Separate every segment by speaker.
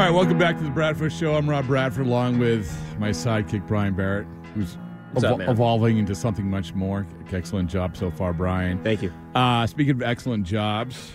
Speaker 1: All right, welcome back to the Bradford Show. I'm Rob Bradford, along with my sidekick Brian Barrett, who's
Speaker 2: up,
Speaker 1: evolving into something much more. Excellent job so far, Brian.
Speaker 2: Thank you.
Speaker 1: Uh, speaking of excellent jobs,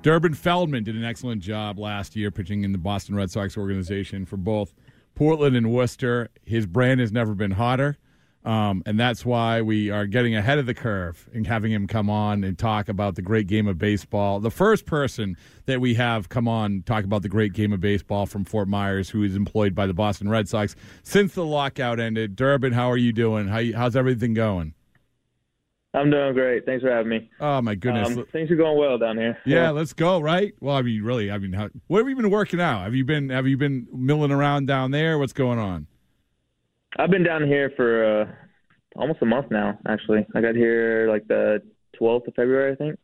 Speaker 1: Durbin Feltman did an excellent job last year pitching in the Boston Red Sox organization for both Portland and Worcester. His brand has never been hotter. Um, and that's why we are getting ahead of the curve and having him come on and talk about the great game of baseball. The first person that we have come on talk about the great game of baseball from Fort Myers, who is employed by the Boston Red Sox since the lockout ended. Durbin, how are you doing? How how's everything going?
Speaker 3: I'm doing great. Thanks for having me.
Speaker 1: Oh my goodness!
Speaker 3: Um, things are going well down here.
Speaker 1: Yeah, let's go. Right. Well, I mean, really, I mean, how, what have you been working out? Have you been Have you been milling around down there? What's going on?
Speaker 3: I've been down here for uh, almost a month now. Actually, I got here like the 12th of February, I think.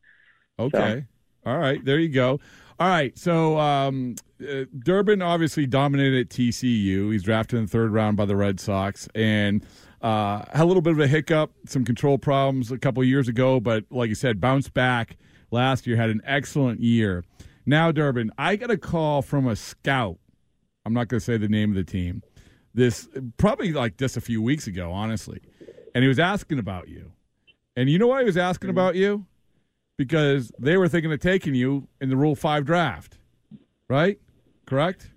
Speaker 1: Okay. All right. There you go. All right. So um, uh, Durbin obviously dominated at TCU. He's drafted in the third round by the Red Sox and uh, had a little bit of a hiccup, some control problems a couple years ago, but like you said, bounced back last year. Had an excellent year. Now, Durbin, I got a call from a scout. I'm not going to say the name of the team. This probably like just a few weeks ago, honestly, and he was asking about you. And you know why he was asking about you? because they were thinking of taking you in the Rule Five draft, right? Correct?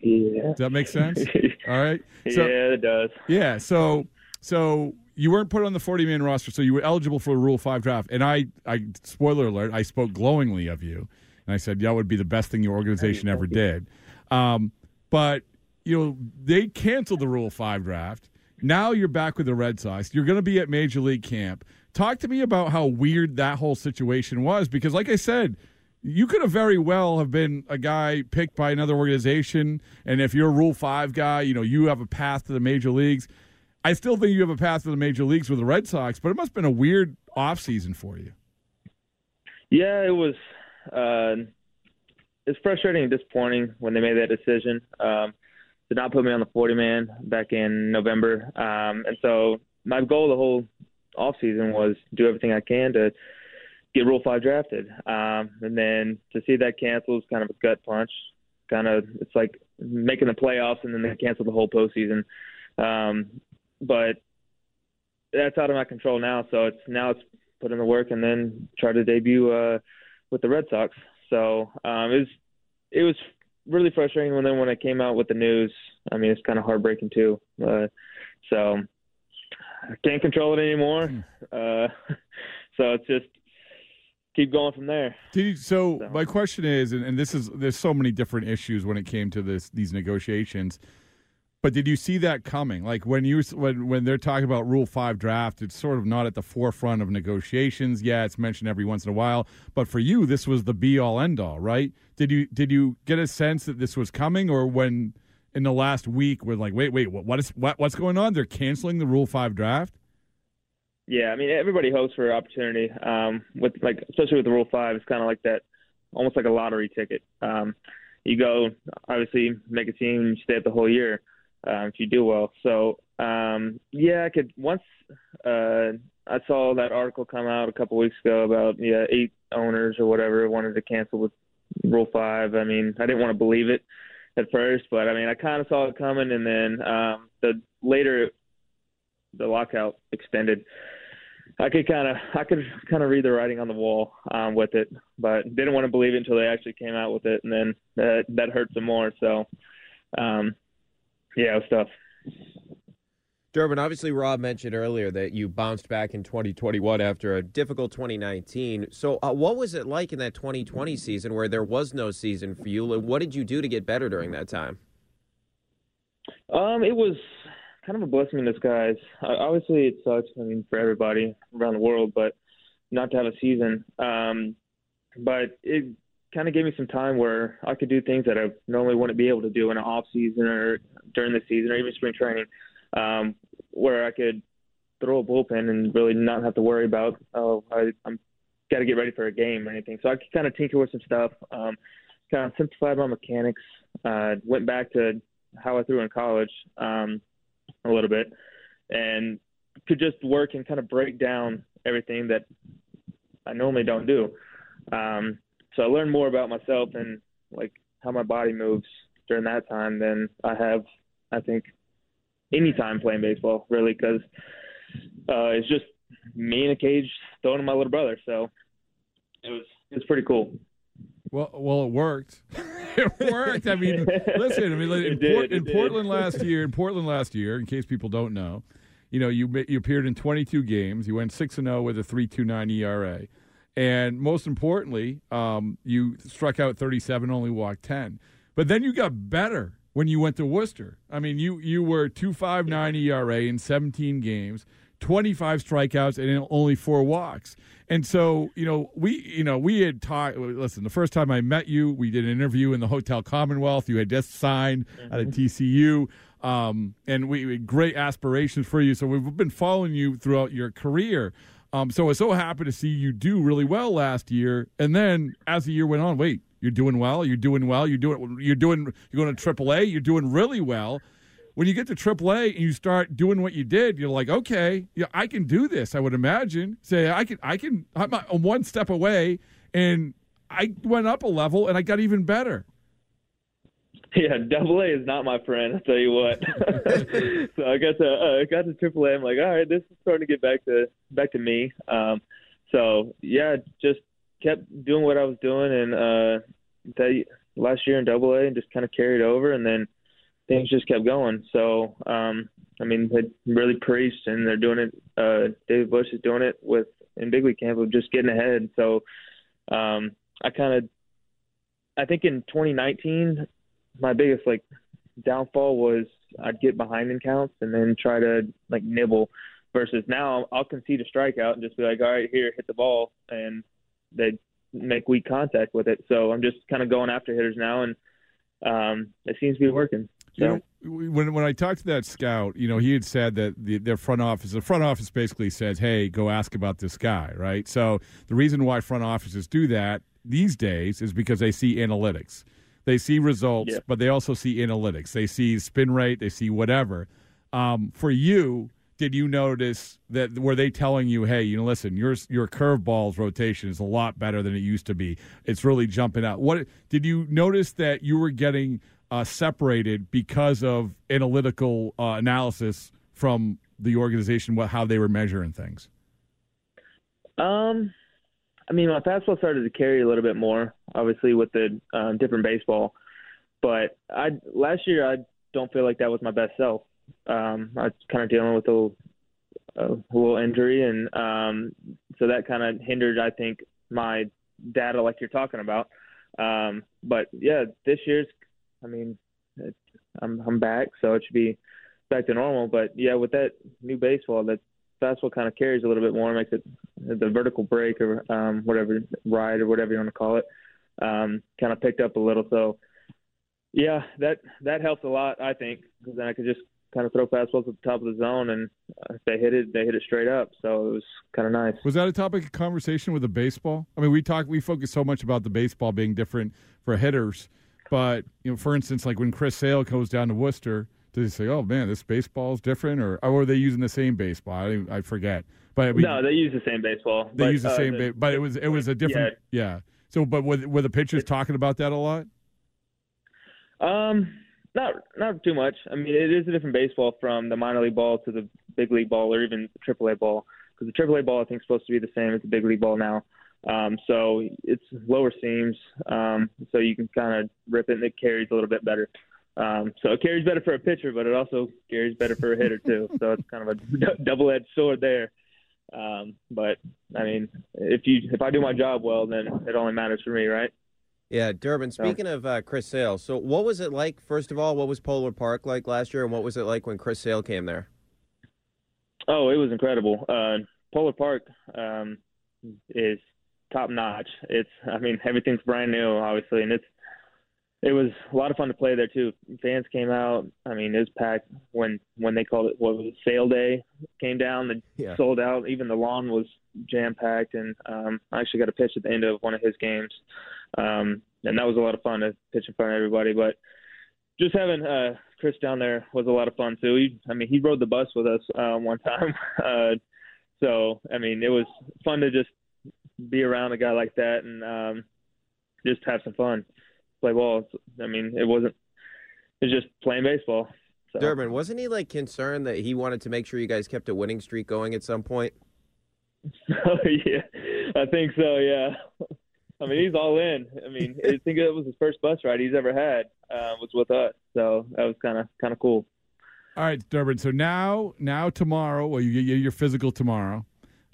Speaker 3: Yeah.
Speaker 1: Does that make sense? All right. So,
Speaker 3: yeah, it does.
Speaker 1: yeah. So, so you weren't put on the forty-man roster, so you were eligible for a Rule Five draft. And I, I spoiler alert, I spoke glowingly of you, and I said that would be the best thing your organization ever did. Um, but you know they canceled the Rule Five draft. Now you're back with the Red Sox. You're going to be at Major League Camp. Talk to me about how weird that whole situation was, because like I said, you could have very well have been a guy picked by another organization, and if you're a Rule Five guy, you know you have a path to the major leagues. I still think you have a path to the major leagues with the Red Sox, but it must have been a weird off season for you.
Speaker 3: Yeah, it was. Uh, it's frustrating and disappointing when they made that decision um, to not put me on the 40 man back in November. Um, and so my goal the whole off season was do everything I can to get Rule Five drafted. Um, and then to see that canceled is kind of a gut punch. Kind of, it's like making the playoffs and then they cancel the whole postseason. Um, but that's out of my control now. So it's now it's put in the work and then try to debut uh, with the Red Sox. So um, it was it was really frustrating when then when it came out with the news. I mean, it's kind of heartbreaking too. Uh, so I can't control it anymore. Uh, so it's just keep going from there.
Speaker 1: You, so,
Speaker 3: So-
Speaker 1: my question is, and, and this is there's so many different issues when it came to this these negotiations. But did you see that coming? Like when you when when they're talking about Rule Five draft, it's sort of not at the forefront of negotiations. Yeah, it's mentioned every once in a while, but for you, this was the be all end all, right? Did you did you get a sense that this was coming, or when in the last week we're like, wait, wait, what what is what, what's going on? They're canceling the Rule Five draft.
Speaker 3: Yeah, I mean everybody hopes for opportunity. Um, with like especially with the Rule Five, it's kind of like that, almost like a lottery ticket. Um, you go obviously make a team, you stay up the whole year um, if you do well. So um, yeah, I could once uh, I saw that article come out a couple weeks ago about yeah eight owners or whatever wanted to cancel with Rule Five. I mean I didn't want to believe it at first, but I mean I kind of saw it coming, and then um, the later the lockout extended. I could kind of I could kind of read the writing on the wall um, with it, but didn't want to believe it until they actually came out with it, and then that that hurt some more. So, um, yeah, it was tough.
Speaker 2: Durbin, obviously, Rob mentioned earlier that you bounced back in 2021 after a difficult 2019. So, uh, what was it like in that 2020 season where there was no season for you? What did you do to get better during that time?
Speaker 3: Um, it was kind of a blessing in disguise. Uh, obviously, it sucks. I mean, for everybody around the world, but not to have a season. Um, but it kind of gave me some time where I could do things that I normally wouldn't be able to do in an off season or during the season or even spring training, um, where I could throw a bullpen and really not have to worry about oh I, I'm got to get ready for a game or anything. So I could kind of tinker with some stuff. Um, kind of simplified my mechanics. Uh, went back to how I threw in college um, a little bit, and could just work and kind of break down everything that I normally don't do. Um, so I learned more about myself and like how my body moves during that time than I have, I think, any time playing baseball, really, because uh, it's just me in a cage throwing to my little brother. So it was it was pretty cool.
Speaker 1: Well, well, it worked. it worked. I mean, listen. I mean, in,
Speaker 3: did,
Speaker 1: Port, in. Portland last year, in Portland last year, in case people don't know, you know, you you appeared in 22 games. You went six and zero with a 3.29 ERA, and most importantly, um, you struck out 37, only walked 10. But then you got better when you went to Worcester. I mean, you you were 2.59 ERA in 17 games. 25 strikeouts and only four walks. And so, you know, we, you know, we had talked. Listen, the first time I met you, we did an interview in the Hotel Commonwealth. You had just signed at a TCU, um, and we, we had great aspirations for you. So we've been following you throughout your career. Um, so I was so happy to see you do really well last year. And then as the year went on, wait, you're doing well. You're doing well. You're doing. You're doing. You're going to AAA. You're doing really well when you get to AAA and you start doing what you did, you're like, okay, yeah, I can do this. I would imagine. Say, I can, I can. I'm one step away, and I went up a level, and I got even better.
Speaker 3: Yeah, Double A is not my friend. I'll tell you what. so I got to uh, got to Triple A. I'm like, all right, this is starting to get back to back to me. Um, so yeah, just kept doing what I was doing, and uh, that last year in Double A, and just kind of carried over, and then things just kept going. So um, I mean, they really preached, and they're doing it. Uh, David Bush is doing it with in big league camp of just getting ahead. So um, I kind of, I think in 2019 my biggest like downfall was I'd get behind in counts and then try to like nibble. Versus now I'll concede a strikeout and just be like, all right, here, hit the ball, and they make weak contact with it. So I'm just kind of going after hitters now, and um, it seems to be working. So.
Speaker 1: When when I talked to that scout, you know, he had said that the, their front office, the front office basically says, "Hey, go ask about this guy." Right. So the reason why front offices do that these days is because they see analytics. They see results,
Speaker 3: Yeah.
Speaker 1: but they also see analytics. They see spin rate. They see whatever. Um, for you, did you notice that were they telling you, "Hey, you know, listen, your your curveballs rotation is a lot better than it used to be. It's really jumping out." What did you notice that you were getting uh, separated because of analytical uh, analysis from the organization, what how they were measuring things?
Speaker 3: Um, I mean, my fastball started to carry a little bit more, obviously with the um, different baseball. But I last year I don't feel like that was my best self. Um, I was kind of dealing with a, a little injury, and um, so that kind of hindered, I think, my data like you're talking about. Um, but yeah, this year's, I mean, it, I'm I'm back, so it should be back to normal. But yeah, with that new baseball, that fastball kind of carries a little bit more, makes it the vertical break or um, whatever ride or whatever you want to call it, um, kind of picked up a little. So yeah, that that helps a lot, I think, because then I could just kind of throw fastballs at the top of the zone, and uh, if they hit it, they hit it straight up. So it was kind of nice.
Speaker 1: Was that a topic of conversation with the baseball? I mean, we talk, we focus so much about the baseball being different for hitters, but you know, for instance, like when Chris Sale goes down to Worcester, does he say, "Oh man, this baseball is different," or, or are they using the same baseball? I, I forget. But mean,
Speaker 3: no, they use the same baseball.
Speaker 1: they
Speaker 3: but,
Speaker 1: use the
Speaker 3: uh,
Speaker 1: same, ba- but it was it was a different, yeah. So, but were, were the pitchers talking about that a lot?
Speaker 3: Um, not not too much. I mean, it is a different baseball from the minor league ball to the big league ball or even the AAA ball. Because the AAA ball, I think, is supposed to be the same as the big league ball now. Um, so it's lower seams, um, so you can kind of rip it and it carries a little bit better. Um, so it carries better for a pitcher, but it also carries better for a hitter too. so it's kind of a double-edged sword there. Um, but I mean, if you if I do my job well, then it only matters for me, right?
Speaker 2: Yeah, Durbin. Speaking of uh, Chris Sale, so what was it like? First of all, what was Polar Park like last year, and what was it like when Chris Sale came there?
Speaker 3: Oh, it was incredible. Uh, Polar Park um, is top notch. It's, I mean, everything's brand new, obviously, and it's, it was a lot of fun to play there too. Fans came out. I mean, it was packed when when they called it what was it, sale day came down. They
Speaker 2: Yeah.
Speaker 3: sold out. Even the lawn was jam packed, and um, I actually got a pitch at the end of one of his games, um, and that was a lot of fun to pitch in front of everybody. But just having uh, Chris down there was a lot of fun too. He, I mean, he rode the bus with us um, one time, uh, so I mean, it was fun to just be around a guy like that and um, just have some fun, play ball. I mean, it wasn't it's just playing baseball. So.
Speaker 2: Durbin, wasn't he like concerned that he wanted to make sure you guys kept a winning streak going at some point?
Speaker 3: oh yeah, I think so. Yeah. I mean, he's all in. I mean, I think it was his first bus ride he's ever had uh, was with us, so that was kind of kind of cool.
Speaker 1: All right, Durbin. So now, now tomorrow, well, you get your physical tomorrow,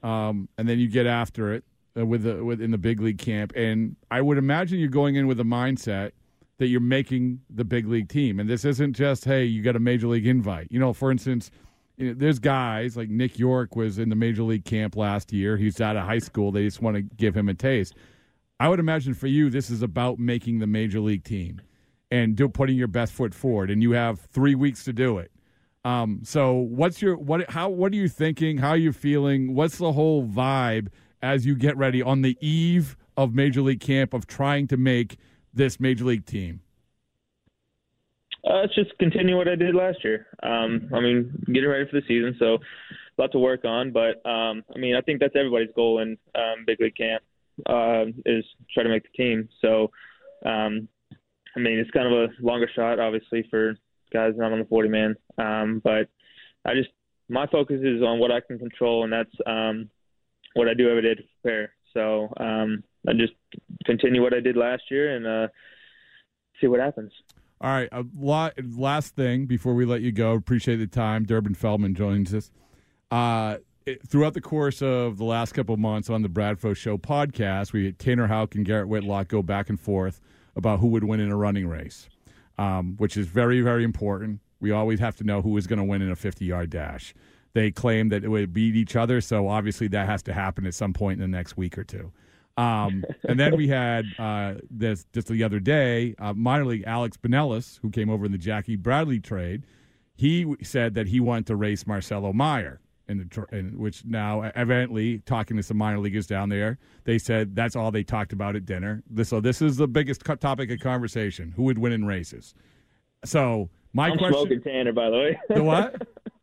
Speaker 1: um, and then you get after it uh, with the with in the big league camp. And I would imagine you're going in with a mindset that you're making the big league team. And this isn't just hey, you got a major league invite. You know, for instance, you know, there's guys like Nick Yorke was in the major league camp last year. He's out of high school. They just want to give him a taste. I would imagine for you, this is about making the major league team and do, putting your best foot forward. And you have three weeks to do it. Um, so what's your what? How what are you thinking? How are you feeling? What's the whole vibe as you get ready on the eve of major league camp of trying to make this major league team?
Speaker 3: Uh, it's just continue what I did last year. Um, I mean, getting ready for the season, so a lot to work on. But um, I mean, I think that's everybody's goal in um, big league camp uh, is try to make the team. So, um, I mean, it's kind of a longer shot, obviously, for guys not on the 40 man. Um, but I just my focus is on what I can control, and that's um, what I do every day to prepare. So um, I just continue what I did last year and uh, see what happens.
Speaker 1: All right. A lot, last thing before we let you go. Appreciate the time. Durbin Feltman joins us. Uh, it, throughout the course of the last couple of months on the Bradfo Show podcast, we Tanner Houck and Garrett Whitlock go back and forth about who would win in a running race, um, which is very, very important. We always have to know who is going to win in a 50 yard dash. They claim that it would beat each other, so obviously that has to happen at some point in the next week or two. Um, and then we had uh, this just the other day, uh, minor league Alex Binelas, who came over in the Jackie Bradley trade. He said that he wanted to race Marcelo Mayer in the in, which now evidently talking to some minor leaguers down there, they said that's all they talked about at dinner. This, so this is the biggest topic of conversation: who would win in races. So my
Speaker 3: I'm
Speaker 1: question,
Speaker 3: smoking Tanner, by the way.
Speaker 1: the what?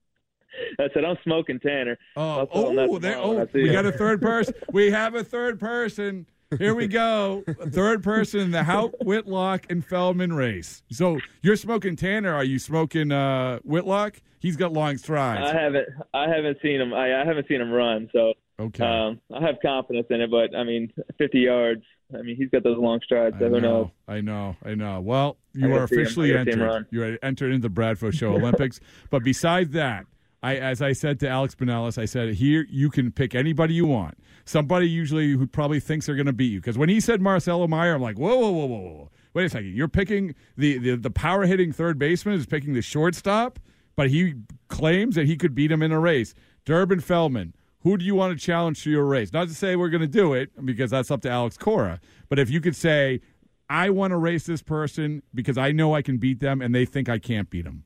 Speaker 3: I said I'm smoking Tanner.
Speaker 1: Oh,
Speaker 3: I'll tell him that
Speaker 1: oh, there, oh we got a third person. we have a third person. Here we go. A third person in the Houck, Whitlock, and Feltman race. So you're smoking Tanner. Are you smoking uh, Whitlock? He's got long strides.
Speaker 3: I haven't I haven't seen him. I, I haven't seen him run, so
Speaker 1: okay.
Speaker 3: um, I have confidence in it. But I mean, 50 yards. I mean, he's got those long strides.
Speaker 1: I
Speaker 3: who
Speaker 1: know,
Speaker 3: knows?
Speaker 1: I know, I know. Well, you are officially
Speaker 3: I gotta see him
Speaker 1: entered. You are entered into the Bradford Show Olympics. But besides that, I, as I said to Alex Binelas, I said here you can pick anybody you want. Somebody usually who probably thinks they're going to beat you. Because when he said Marcelo Mayer, I'm like, whoa, whoa, whoa, whoa, whoa. Wait a second. You're picking the, the, the power hitting third baseman is picking the shortstop, but he claims that he could beat him in a race. Durbin Feltman, who do you want to challenge to your race? Not to say we're going to do it because that's up to Alex Cora, but if you could say, I want to race this person because I know I can beat them and they think I can't beat them.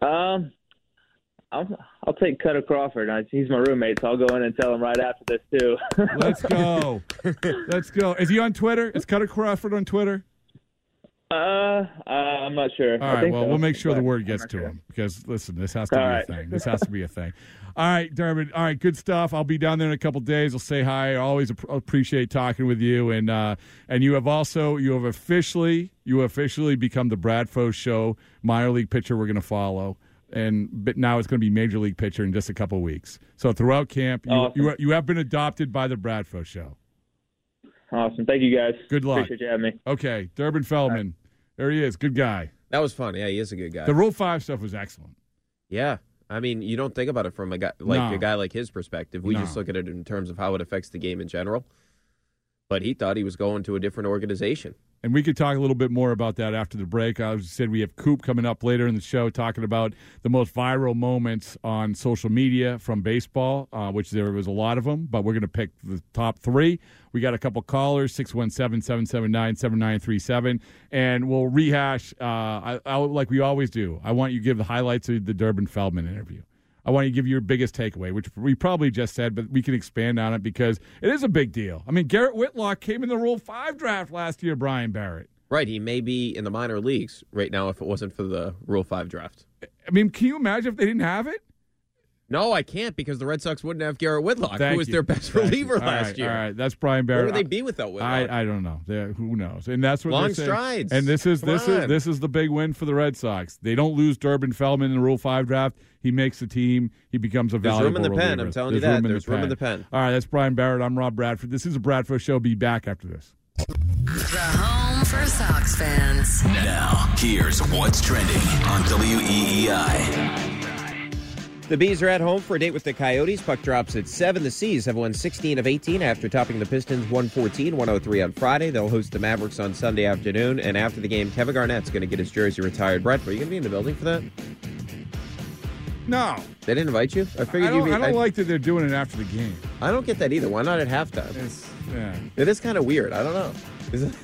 Speaker 3: Um, I'll I'll take Kutter Crawford. I, he's my roommate, so I'll go in and tell him right after this too.
Speaker 1: Let's go. Let's go. Is he on Twitter? Is Kutter Crawford on Twitter?
Speaker 3: Uh, uh, I'm not sure.
Speaker 1: All
Speaker 3: I think
Speaker 1: Well,
Speaker 3: so,
Speaker 1: we'll make sure the word gets to
Speaker 3: sure.
Speaker 1: him because listen, this has to
Speaker 3: All
Speaker 1: be
Speaker 3: right.
Speaker 1: a thing. This has to be a thing. All right, Durbin. All right, good stuff. I'll be down there in a couple days. I'll say hi. I always ap- appreciate talking with you, and uh, and you have also you have officially you officially become the Bradfo Show minor league pitcher we're going to follow. And but now it's going to be major league pitcher in just a couple weeks. So throughout camp, you
Speaker 3: Awesome.
Speaker 1: you, you have been adopted by the Bradfo Show.
Speaker 3: Awesome. Thank you guys.
Speaker 1: Good luck.
Speaker 3: Appreciate you having me.
Speaker 1: Okay, Durbin Feltman. There he is. Good guy.
Speaker 2: That was fun. Yeah, he is a good guy.
Speaker 1: The Rule Five stuff was excellent.
Speaker 2: yeah. I mean, you don't think about it from a guy like
Speaker 1: No.
Speaker 2: a guy like his perspective. We
Speaker 1: No.
Speaker 2: just look at it in terms of how it affects the game in general. But he thought he was going to a different organization.
Speaker 1: And we could talk a little bit more about that after the break. I said we have Coop coming up later in the show talking about the most viral moments on social media from baseball, uh, which there was a lot of them, but we're going to pick the top three. We got a couple callers, 617 779 7937, and we'll rehash, uh, I, I, like we always do. I want you to give the highlights of the Durbin Feltman interview. I want you to give you your biggest takeaway, which we probably just said, but we can expand on it because it is a big deal. I mean, Garrett Whitlock came in the Rule 5 draft last year, Brian Barrett.
Speaker 2: Right. He may be in the minor leagues right now if it wasn't for the Rule 5 draft.
Speaker 1: I mean, can you imagine if they didn't have it?
Speaker 2: No, I can't because the Red Sox wouldn't have Garrett Whitlock,
Speaker 1: Thank
Speaker 2: who was
Speaker 1: you.
Speaker 2: their best
Speaker 1: Thank
Speaker 2: reliever
Speaker 1: you.
Speaker 2: Last
Speaker 1: right,
Speaker 2: year.
Speaker 1: All right, that's Brian Barrett.
Speaker 2: Where would they be without Whitlock?
Speaker 1: I, I don't know. They're, who knows? And that's what
Speaker 2: Long
Speaker 1: they're saying.
Speaker 2: strides.
Speaker 1: And this is
Speaker 2: Come
Speaker 1: this
Speaker 2: on.
Speaker 1: is this is the big win for the Red Sox. They don't lose Durbin Feltman in the Rule Five draft. He makes the team. He becomes a valuable.
Speaker 2: There's room in the pen. I'm telling you that.
Speaker 1: Room in
Speaker 2: There's
Speaker 1: the
Speaker 2: room in the pen.
Speaker 1: All right, that's Brian Barrett. I'm Rob Bradford. This is a Bradford Show. Be back after this.
Speaker 4: The home for Sox fans.
Speaker 5: Now, here's what's trending on E WEEI.
Speaker 2: The B's are at home for a date with the Coyotes. Puck drops at 7. The C's have won 16 of 18 after topping the Pistons 114 103 on Friday. They'll host the Mavericks on Sunday afternoon. And after the game, Kevin Garnett's going to get his jersey retired. Brett, are you going to be in the building for that?
Speaker 1: No,
Speaker 2: They didn't invite you? I
Speaker 1: I
Speaker 2: figured you'd
Speaker 1: don't,
Speaker 2: be.
Speaker 1: I don't like that they're doing it after the game.
Speaker 2: I don't get that either. Why not at halftime?
Speaker 1: It's yeah.
Speaker 2: It is kind of weird. I don't know. Is it?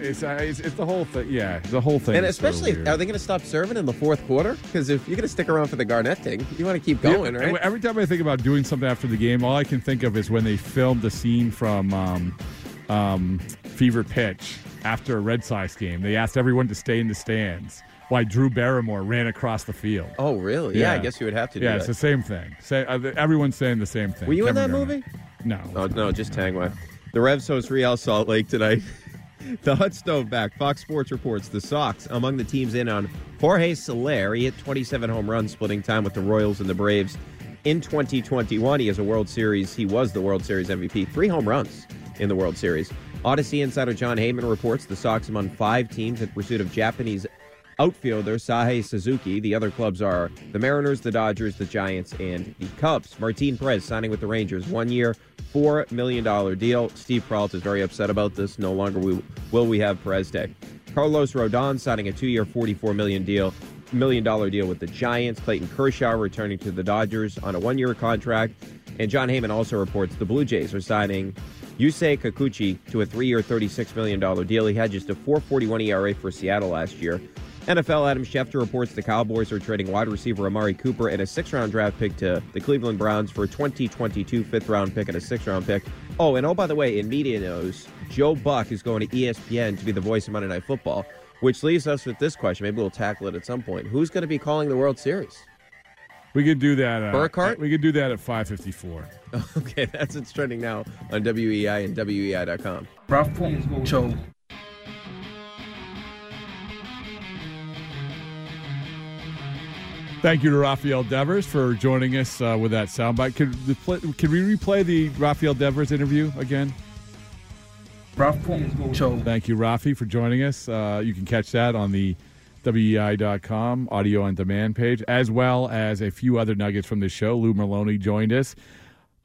Speaker 1: It's, uh, it's it's the whole thing. Yeah, the whole thing.
Speaker 2: And
Speaker 1: is sort of
Speaker 2: especially,
Speaker 1: weird.
Speaker 2: are they going to stop serving in the fourth quarter? Because if you're going to stick around for the Garnett thing, you want to keep going,
Speaker 1: Yeah,
Speaker 2: right?
Speaker 1: Every time I think about doing something after the game, all I can think of is when they filmed the scene from um, um, Fever Pitch after a Red Sox game. They asked everyone to stay in the stands while Drew Barrymore ran across the field.
Speaker 2: Oh, really? Yeah, I guess you would have to do
Speaker 1: yeah,
Speaker 2: that.
Speaker 1: it's the same thing. Say, uh, everyone's saying the same thing.
Speaker 2: Were you in that
Speaker 1: Garnett.
Speaker 2: movie?
Speaker 1: No.
Speaker 2: Oh, no, just Tanguay. The Revs host Real Salt Lake tonight. the Hot Stove back. Fox Sports reports the Sox among the teams in on Jorge Soler. He hit 27 home runs, splitting time with the Royals and the Braves. In 2021, he is a World Series. He was the World Series MVP. Three home runs in the World Series. Audacy insider Jon Heyman reports the Sox among five teams in pursuit of Japanese outfielder Seiya Suzuki. The other clubs are the Mariners, the Dodgers, the Giants, and the Cubs. Martin Perez signing with the Rangers, one year, $4 million deal. Steve Perrault is very upset about this. No longer will, we have Perez Day. Carlos Rodon signing a two year, 44 million deal. Million dollar deal with the Giants. Clayton Kershaw returning to the Dodgers on a one year contract. And Jon Heyman also reports the Blue Jays are signing Yusei Kikuchi to a three year, $36 million deal. He had just a 441 ERA for Seattle last year. NFL Adam Schefter reports the Cowboys are trading wide receiver Amari Cooper and a six round draft pick to the Cleveland Browns for a 2022 fifth round pick and a six round pick. Oh, and oh, by the way, in media news, Joe Buck is going to ESPN to be the voice of Monday Night Football, which leaves us with this question. Maybe we'll tackle it at some point. Who's going to be calling the World Series?
Speaker 1: We could do that. Uh,
Speaker 2: Burkhart?
Speaker 1: We could do that at 5:54.
Speaker 2: Okay, that's what's trending now on WEEI and WEEI.com.
Speaker 6: Bradford Show.
Speaker 1: Thank you to Rafael Devers for joining us uh, with that soundbite. Can, the pl- could we replay the Rafael Devers interview again?
Speaker 6: Bradford
Speaker 1: Thank you, Rafi, for joining us. Uh, you can catch that on the WEEI.com audio on demand page, as well as a few other nuggets from the show. Lou Merloni joined us.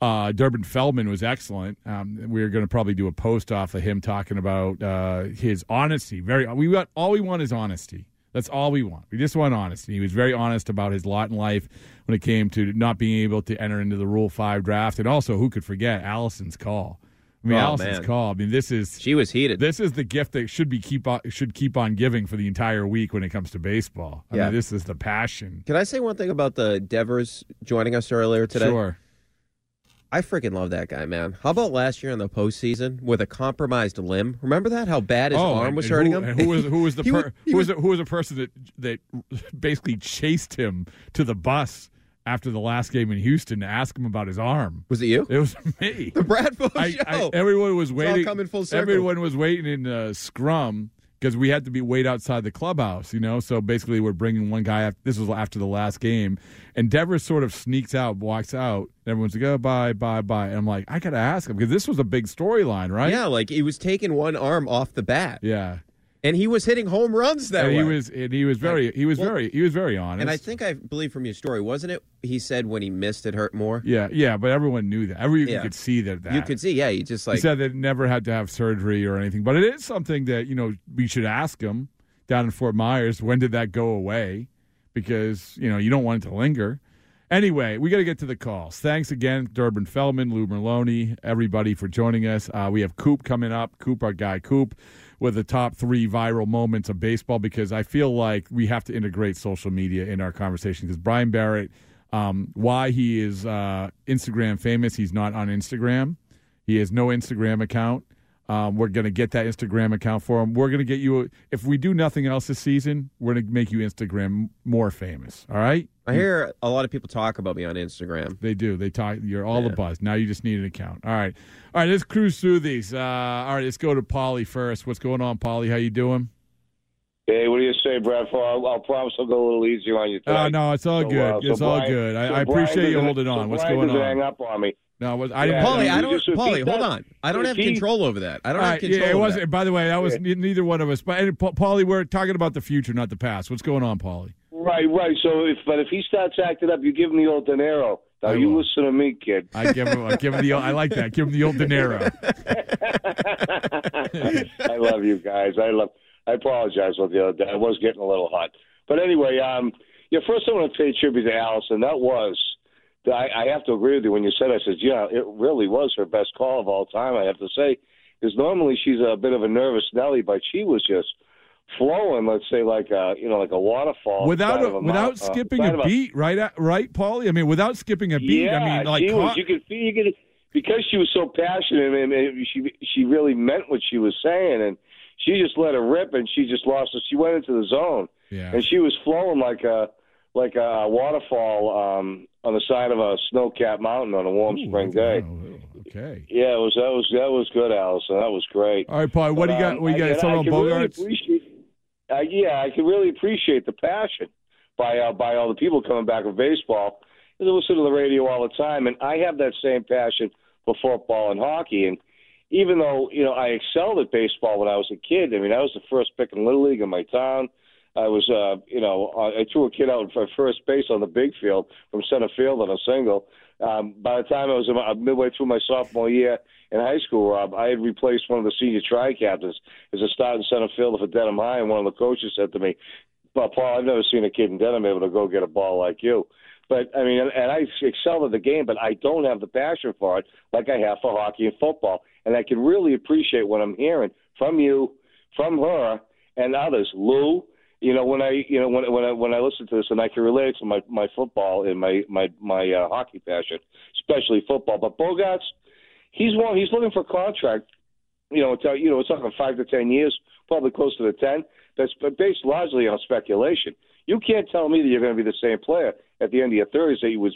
Speaker 1: Uh, Durbin Feltman was excellent. Um, we're going to probably do a post off of him talking about uh, his honesty. Very, we want all we want is honesty. That's all we want. We just want honesty. He was very honest about his lot in life when it came to not being able to enter into the Rule Five draft, and also who could forget Allison's call. I mean,
Speaker 2: Oh,
Speaker 1: Allison's
Speaker 2: man.
Speaker 1: call. I mean, this is
Speaker 2: She was heated.
Speaker 1: this is the gift that should be keep on, should keep on giving for the entire week when it comes to baseball. I
Speaker 2: Yeah.
Speaker 1: mean, this is the passion.
Speaker 2: Can I say one thing about the Devers joining us earlier today?
Speaker 1: Sure.
Speaker 2: I freaking love that guy, man. How about last year in the postseason with a compromised limb? Remember that? How bad his arm was hurting
Speaker 1: who,
Speaker 2: him.
Speaker 1: who was who was the per, who was,
Speaker 2: was-
Speaker 1: the, who was the person that that basically chased him to the bus after the last game in Houston to ask him about his arm?
Speaker 2: Was it you?
Speaker 1: It was me.
Speaker 2: The Bradford
Speaker 1: I,
Speaker 2: show.
Speaker 1: I, everyone was waiting.
Speaker 2: coming full circle.
Speaker 1: Everyone was waiting in uh, scrum because we had to be wait outside the clubhouse. You know, so basically we're bringing one guy. Up, this was after the last game, and Devers sort of sneaks out, walks out. And everyone's like, "Oh, bye, bye, bye." And I'm like, I gotta ask him because this was a big storyline, right?
Speaker 2: yeah, like he was taking one arm off the bat,
Speaker 1: yeah.
Speaker 2: And he was hitting home runs that
Speaker 1: And
Speaker 2: way.
Speaker 1: he was, and he was very, he was
Speaker 2: Well,
Speaker 1: very, he was very honest.
Speaker 2: and I think I believe from your story, wasn't it? He said when he missed, it hurt more.
Speaker 1: yeah, yeah, but everyone knew that. Everyone
Speaker 2: Yeah.
Speaker 1: could see that. that.
Speaker 2: You could see, yeah, he just like he
Speaker 1: said that never had to have surgery or anything, but it is something that you know we should ask him down in Fort Myers. When did that go away? Because you know you don't want it to linger. Anyway, we got to get to the calls. Thanks again, Durbin Feltman, Lou Merloni, everybody for joining us. Uh, we have Coop coming up. Coop, our guy Coop, with the top three viral moments of baseball because I feel like we have to integrate social media in our conversation because Brian Barrett, um, why he is uh, Instagram famous, he's not on Instagram. He has no Instagram account. Um, we're going to get that Instagram account for him. We're going to get you. If we do nothing else this season, we're going to make you Instagram more famous. All right?
Speaker 2: I hear a lot of people talk about me on Instagram.
Speaker 1: They do. They talk. You're all the buzz. Now you just need an account. All right. All right. Let's cruise through these. Uh, all right. Let's go to Polly first. What's going on, Polly? How you doing?
Speaker 6: Hey, what do you say, Brad? I'll, I'll promise I'll go a little easier on you.
Speaker 1: Oh
Speaker 6: tonight.
Speaker 1: no, it's all
Speaker 6: So,
Speaker 1: good.
Speaker 6: uh, so
Speaker 1: it's all
Speaker 6: Brian-
Speaker 1: good. I,
Speaker 6: so
Speaker 1: I
Speaker 6: Brian
Speaker 1: appreciate you holding on.
Speaker 6: so
Speaker 1: What's
Speaker 6: Brian
Speaker 1: going on?
Speaker 6: Hang up on me.
Speaker 1: No, it was, I didn't.
Speaker 2: Paulie, I don't. Paulie, hold on. I don't have control over that. I don't
Speaker 1: All
Speaker 2: have control.
Speaker 1: yeah, it wasn't. By the way, that was
Speaker 6: Yeah.
Speaker 1: neither one of us. But and, Paulie, we're talking about the future, not the past. What's going on, Paulie?
Speaker 6: Right, right. So, if but if he starts acting up, you give him the old dinero. Now
Speaker 1: I
Speaker 6: you
Speaker 1: will.
Speaker 6: listen to me, kid.
Speaker 1: I give him. I give him the. I like that. Give him the old dinero.
Speaker 6: I love you guys. I love. I apologize for the other day. I was getting a little hot, but anyway, um, yeah. First, I want to pay tribute to Allison. That was. I, I have to agree with you when you said. I said, yeah, it really was her best call of all time. I have to say, because normally she's a bit of a nervous Nelly, but she was just flowing. Let's say like a you know like a waterfall
Speaker 1: without a,
Speaker 6: a
Speaker 1: without
Speaker 6: uh,
Speaker 1: skipping a beat, right? At, right, Paulie. I mean, without skipping a beat.
Speaker 6: Yeah,
Speaker 1: I mean, like
Speaker 6: was. You could feel. You could because she was so passionate and, and she she really meant what she was saying, and she just let her rip, and she just lost it. She went into the zone,
Speaker 1: yeah.
Speaker 6: and she was flowing like a like a waterfall um, on the side of a snow-capped mountain on a warm
Speaker 1: Ooh,
Speaker 6: spring day.
Speaker 1: Oh, okay.
Speaker 6: Yeah, it was that was that was good, Allison. That was great.
Speaker 1: All right, Paul. What do you got?
Speaker 6: um,
Speaker 1: What do you got? Something on
Speaker 6: can really uh, yeah, I can really appreciate the passion by uh, by all the people coming back with baseball. I listen to the radio all the time, and I have that same passion for football and hockey. And even though you know I excelled at baseball when I was a kid, I mean I was the first pick in little league in my town. I was, uh, you know, I threw a kid out for first base on the big field from center field on a single. Um, by the time I was about midway through my sophomore year in high school, Rob, I had replaced one of the senior tri captains as a starting center fielder for Dedham High, and one of the coaches said to me, "Well, Paul, I've never seen a kid in Dedham able to go get a ball like you." But I mean, and, I excelled at the game, but I don't have the passion for it like I have for hockey and football, and I can really appreciate what I'm hearing from you, from her, and others. Lou, you know, when I, you know, when when I when I listen to this, and I can relate to my my football and my my my uh, hockey passion, especially football. But Bogaerts, he's one. He's looking for a contract. You know, it's, uh, you know, it's talking five to ten years, probably close to the ten. That's based largely on speculation. You can't tell me that you're going to be the same player at the end of your thirties that you was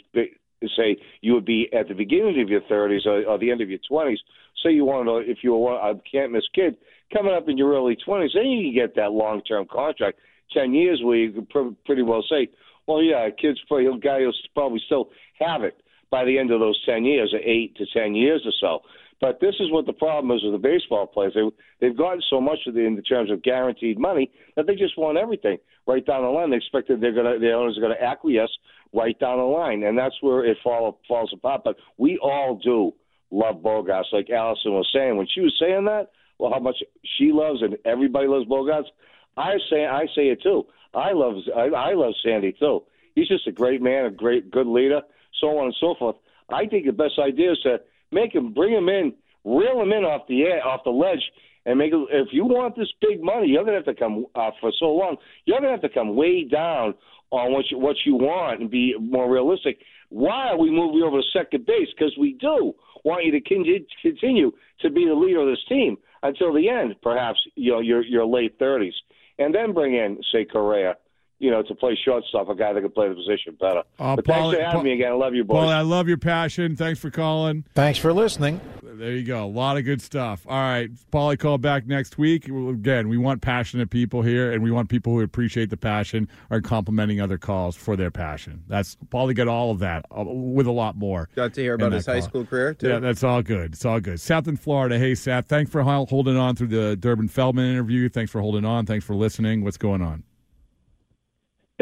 Speaker 6: say you would be at the beginning of your thirties or, or the end of your twenties. Say you want to, if you were a can't miss kid coming up in your early twenties, then you can get that long term contract, ten years where you could pr- pretty well say, well, yeah, a kid's probably a guy will probably still have it by the end of those ten years, or eight to ten years or so. But this is what the problem is with the baseball players. They they've gotten so much of the, in terms of guaranteed money that they just want everything right down the line. They expect that they're gonna the owners are gonna acquiesce right down the line, and that's where it fall, falls apart. But we all do love Bogaerts, like Allison was saying when she was saying that. Well, how much she loves and everybody loves Bogaerts. I say I say it too. I love I, I love Sandy too. He's just a great man, a great good leader, so on and so forth. I think the best idea is to make him, bring him in, reel him in off the air, off the ledge, and make. If you want this big money, you're gonna have to come uh, for so long. You're gonna have to come way down on what you what you want and be more realistic. While we move you over to second base, because we do want you to continue to be the leader of this team until the end, perhaps you know your your late thirties, and then bring in say Correa. You know, to play shortstop, a guy that can play the position better.
Speaker 1: Uh,
Speaker 6: but
Speaker 1: Paul-
Speaker 6: thanks for having
Speaker 1: Paul-
Speaker 6: me again. I love you, boys.
Speaker 1: Paulie, I love your passion. Thanks for calling.
Speaker 7: Thanks for listening.
Speaker 1: There you go. A lot of good stuff. All right. Paulie, call back next week. Again, we want passionate people here, and we want people who appreciate the passion are complimenting other calls for their passion. That's Paulie got all of that uh, with a lot more.
Speaker 2: Got to hear about
Speaker 1: that
Speaker 2: his high school career too.
Speaker 1: Yeah, that's all good. It's all good. South in Florida. Hey, Seth. Thanks for holding on through the Durbin Feltman interview. Thanks for holding on. Thanks for listening. What's going on?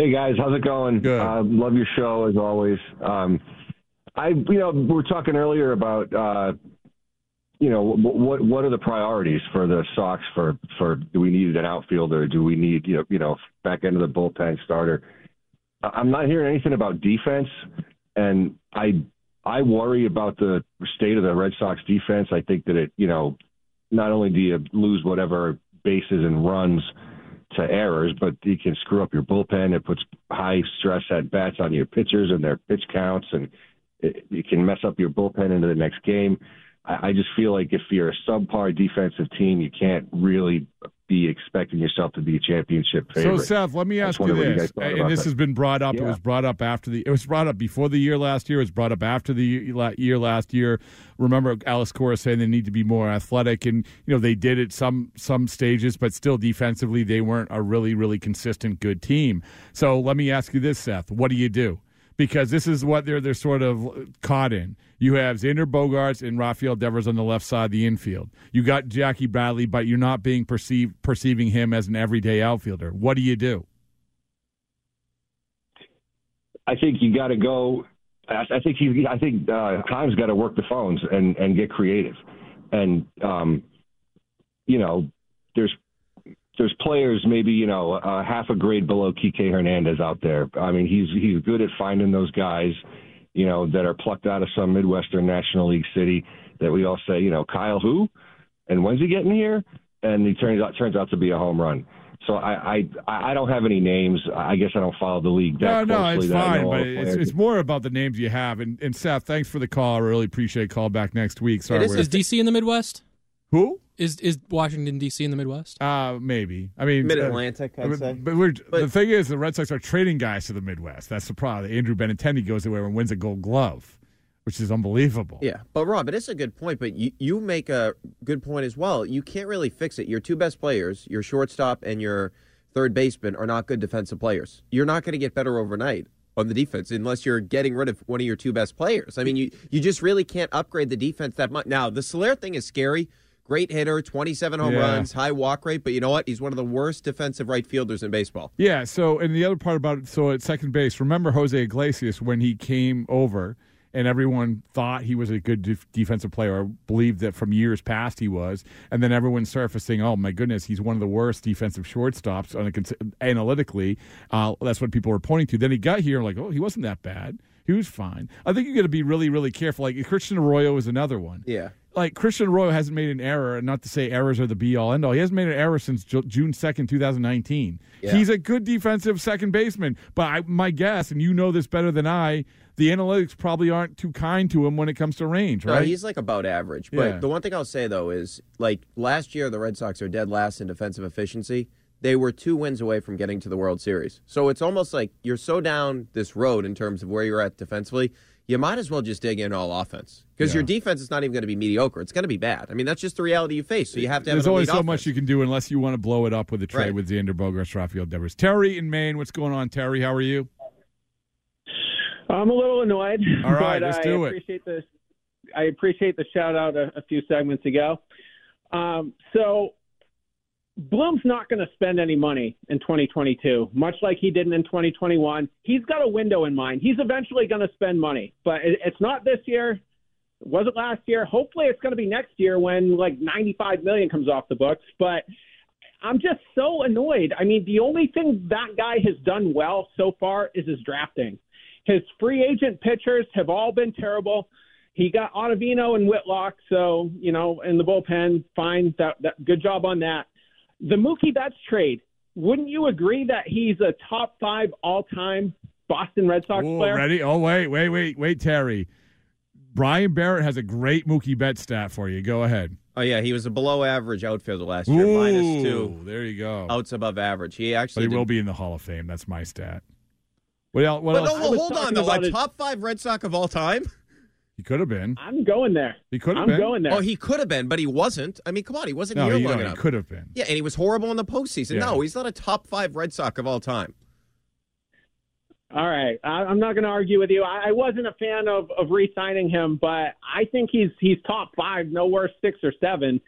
Speaker 8: Hey guys, how's it going?
Speaker 1: Good.
Speaker 8: Uh, love your show as always. Um, I, you know, we were talking earlier about, uh, you know, what, what what are the priorities for the Sox? For for do we need an outfielder? Do we need you know you know back end of the bullpen starter? I'm not hearing anything about defense, and I I worry about the state of the Red Sox defense. I think that it you know not only do you lose whatever bases and runs to errors, but you can screw up your bullpen. It puts high stress at bats on your pitchers and their pitch counts, and it, you can mess up your bullpen into the next game. I, I just feel like if you're a subpar defensive team, you can't really be expecting yourself to be a championship
Speaker 1: So
Speaker 8: favorite.
Speaker 1: Seth, let me ask you
Speaker 8: you
Speaker 1: this,
Speaker 8: guys
Speaker 1: and this
Speaker 8: that.
Speaker 1: has been brought up. It was brought up after the. It was brought up before the year last year. It was brought up after the year year last year. Remember, Alex Cora saying they need to be more athletic, and you know they did it some some stages, but still defensively they weren't a really really consistent good team. So let me ask you this, Seth: What do you do? Because this is what they're they're sort of caught in. You have Xander Bogaerts and Rafael Devers on the left side of the infield. You got Jackie Bradley, but you're not being perceived perceiving him as an everyday outfielder. What do you do?
Speaker 8: I think you got to go. I I think he. I think uh, Chaim's got to work the phones and and get creative, and um, you know, there's there's players maybe you know uh, half a grade below Kike Hernandez out there. I mean, he's he's good at finding those guys, you know, that are plucked out of some Midwestern National League city that we all say, you know, Kyle who, and when's he getting here? And he turns out turns out to be a home run. So I I I don't have any names. I guess I don't follow the league
Speaker 1: No,
Speaker 8: that
Speaker 1: no,
Speaker 8: closely.
Speaker 1: it's
Speaker 8: that
Speaker 1: fine, but it's, it's more about the names you have. And, and Seth, thanks for the call. I really appreciate it. Call back next week. Sorry,
Speaker 2: It is
Speaker 1: we're-
Speaker 7: Is DC in the Midwest?
Speaker 1: Who?
Speaker 7: Is is Washington DC in the Midwest?
Speaker 1: Uh, maybe. I mean,
Speaker 2: Mid
Speaker 1: uh,
Speaker 2: Atlantic, I'd
Speaker 1: but,
Speaker 2: say.
Speaker 1: but we're, the thing is, the Red Sox are trading guys to the Midwest. That's the problem. Andrew Benintendi goes away and wins a Gold Glove, which is unbelievable.
Speaker 2: Yeah, but Rob, it is a good point. But you, you make a good point as well. You can't really fix it. Your two best players, your shortstop and your third baseman, are not good defensive players. You're not going to get better overnight on the defense unless you're getting rid of one of your two best players. I mean, you you just really can't upgrade the defense that much. Now, the Soler thing is scary. Great hitter, 27 home
Speaker 1: Yeah.
Speaker 2: runs, high walk rate, but you know what? He's one of the worst defensive right fielders in baseball.
Speaker 1: Yeah. So, and the other part about it, so at second base, remember Jose Iglesias when he came over, and everyone thought he was a good def- defensive player, or believed that from years past he was, and then everyone surfacing, oh my goodness, he's one of the worst defensive shortstops on a cons- analytically. Uh, that's what people were pointing to. Then he got here, like, oh, he wasn't that bad. He was fine. I think you got to be really, really careful. Like Christian Arroyo is another one
Speaker 2: Yeah.
Speaker 1: Like Christian Arroyo hasn't made an error, and not to say errors are the be all end all. He hasn't made an error since June second, two thousand nineteen.
Speaker 2: Yeah.
Speaker 1: He's a good defensive second baseman, but I, my guess, and you know this better than I, the analytics probably aren't too kind to him when it comes to range,
Speaker 2: No,
Speaker 1: right?
Speaker 2: he's like about average. But
Speaker 1: Yeah.
Speaker 2: the one thing I'll say though is like last year the Red Sox are dead last in defensive efficiency. They were two wins away from getting to the World Series. So it's almost like you're so down this road in terms of where you're at defensively. You might as well just dig in all offense because your defense is not even going to be mediocre. It's going to be bad. I mean, that's just the reality you face. So you have to have
Speaker 1: There's
Speaker 2: an
Speaker 1: only so
Speaker 2: offense.
Speaker 1: much you can do unless you want to blow it up with a trade
Speaker 2: Right.
Speaker 1: with Xander Bogaerts, Rafael Devers. Terry in Maine, what's going on, Terry? How are you?
Speaker 9: I'm a little annoyed.
Speaker 1: All right, let's
Speaker 9: I
Speaker 1: do it.
Speaker 9: appreciate the I appreciate the shout out a, a few segments ago. Um, so Bloom's not going to spend any money in 2022, much like he didn't in 2021. He's got a window in mind. He's eventually going to spend money, but it, it's not this year. It wasn't last year. Hopefully, it's going to be next year when like 95 million comes off the books. But I'm just so annoyed. I mean, the only thing that guy has done well so far is his drafting. His free agent pitchers have all been terrible. He got Ottavino and Whitlock, so you know, in the bullpen, fine. That, that good job on that. The Mookie Betts trade. Wouldn't you agree that he's a top five all time Boston Red Sox
Speaker 1: Ooh,
Speaker 9: player?
Speaker 1: ready? Oh, wait, wait, wait, wait, Terry. Brian Barrett has a great Mookie Betts stat for you. Go ahead.
Speaker 2: Oh yeah, he was a below average outfielder last year, minus two
Speaker 1: Ooh, There you go.
Speaker 2: outs above average. He
Speaker 1: But
Speaker 2: actually
Speaker 1: he
Speaker 2: did-
Speaker 1: will be in the Hall of Fame. That's my stat. What else? What
Speaker 2: But
Speaker 1: else?
Speaker 2: no, well, hold on though.
Speaker 9: about
Speaker 2: A
Speaker 9: his-
Speaker 2: top five Red Sox of all time.
Speaker 1: He could have been.
Speaker 9: I'm going there.
Speaker 1: He could have been.
Speaker 9: I'm going there.
Speaker 2: Oh, he could have been, but he wasn't. I mean, come on, he wasn't
Speaker 1: No,
Speaker 2: here
Speaker 1: he,
Speaker 2: long
Speaker 1: no, he could have been.
Speaker 2: Yeah, and he was horrible in the postseason.
Speaker 1: Yeah.
Speaker 2: No, he's not a top five Red Sox of all time.
Speaker 9: All right, I, I'm not going to argue with you. I, I wasn't a fan of of re-signing him, but I think he's he's top five, no worse six or seven.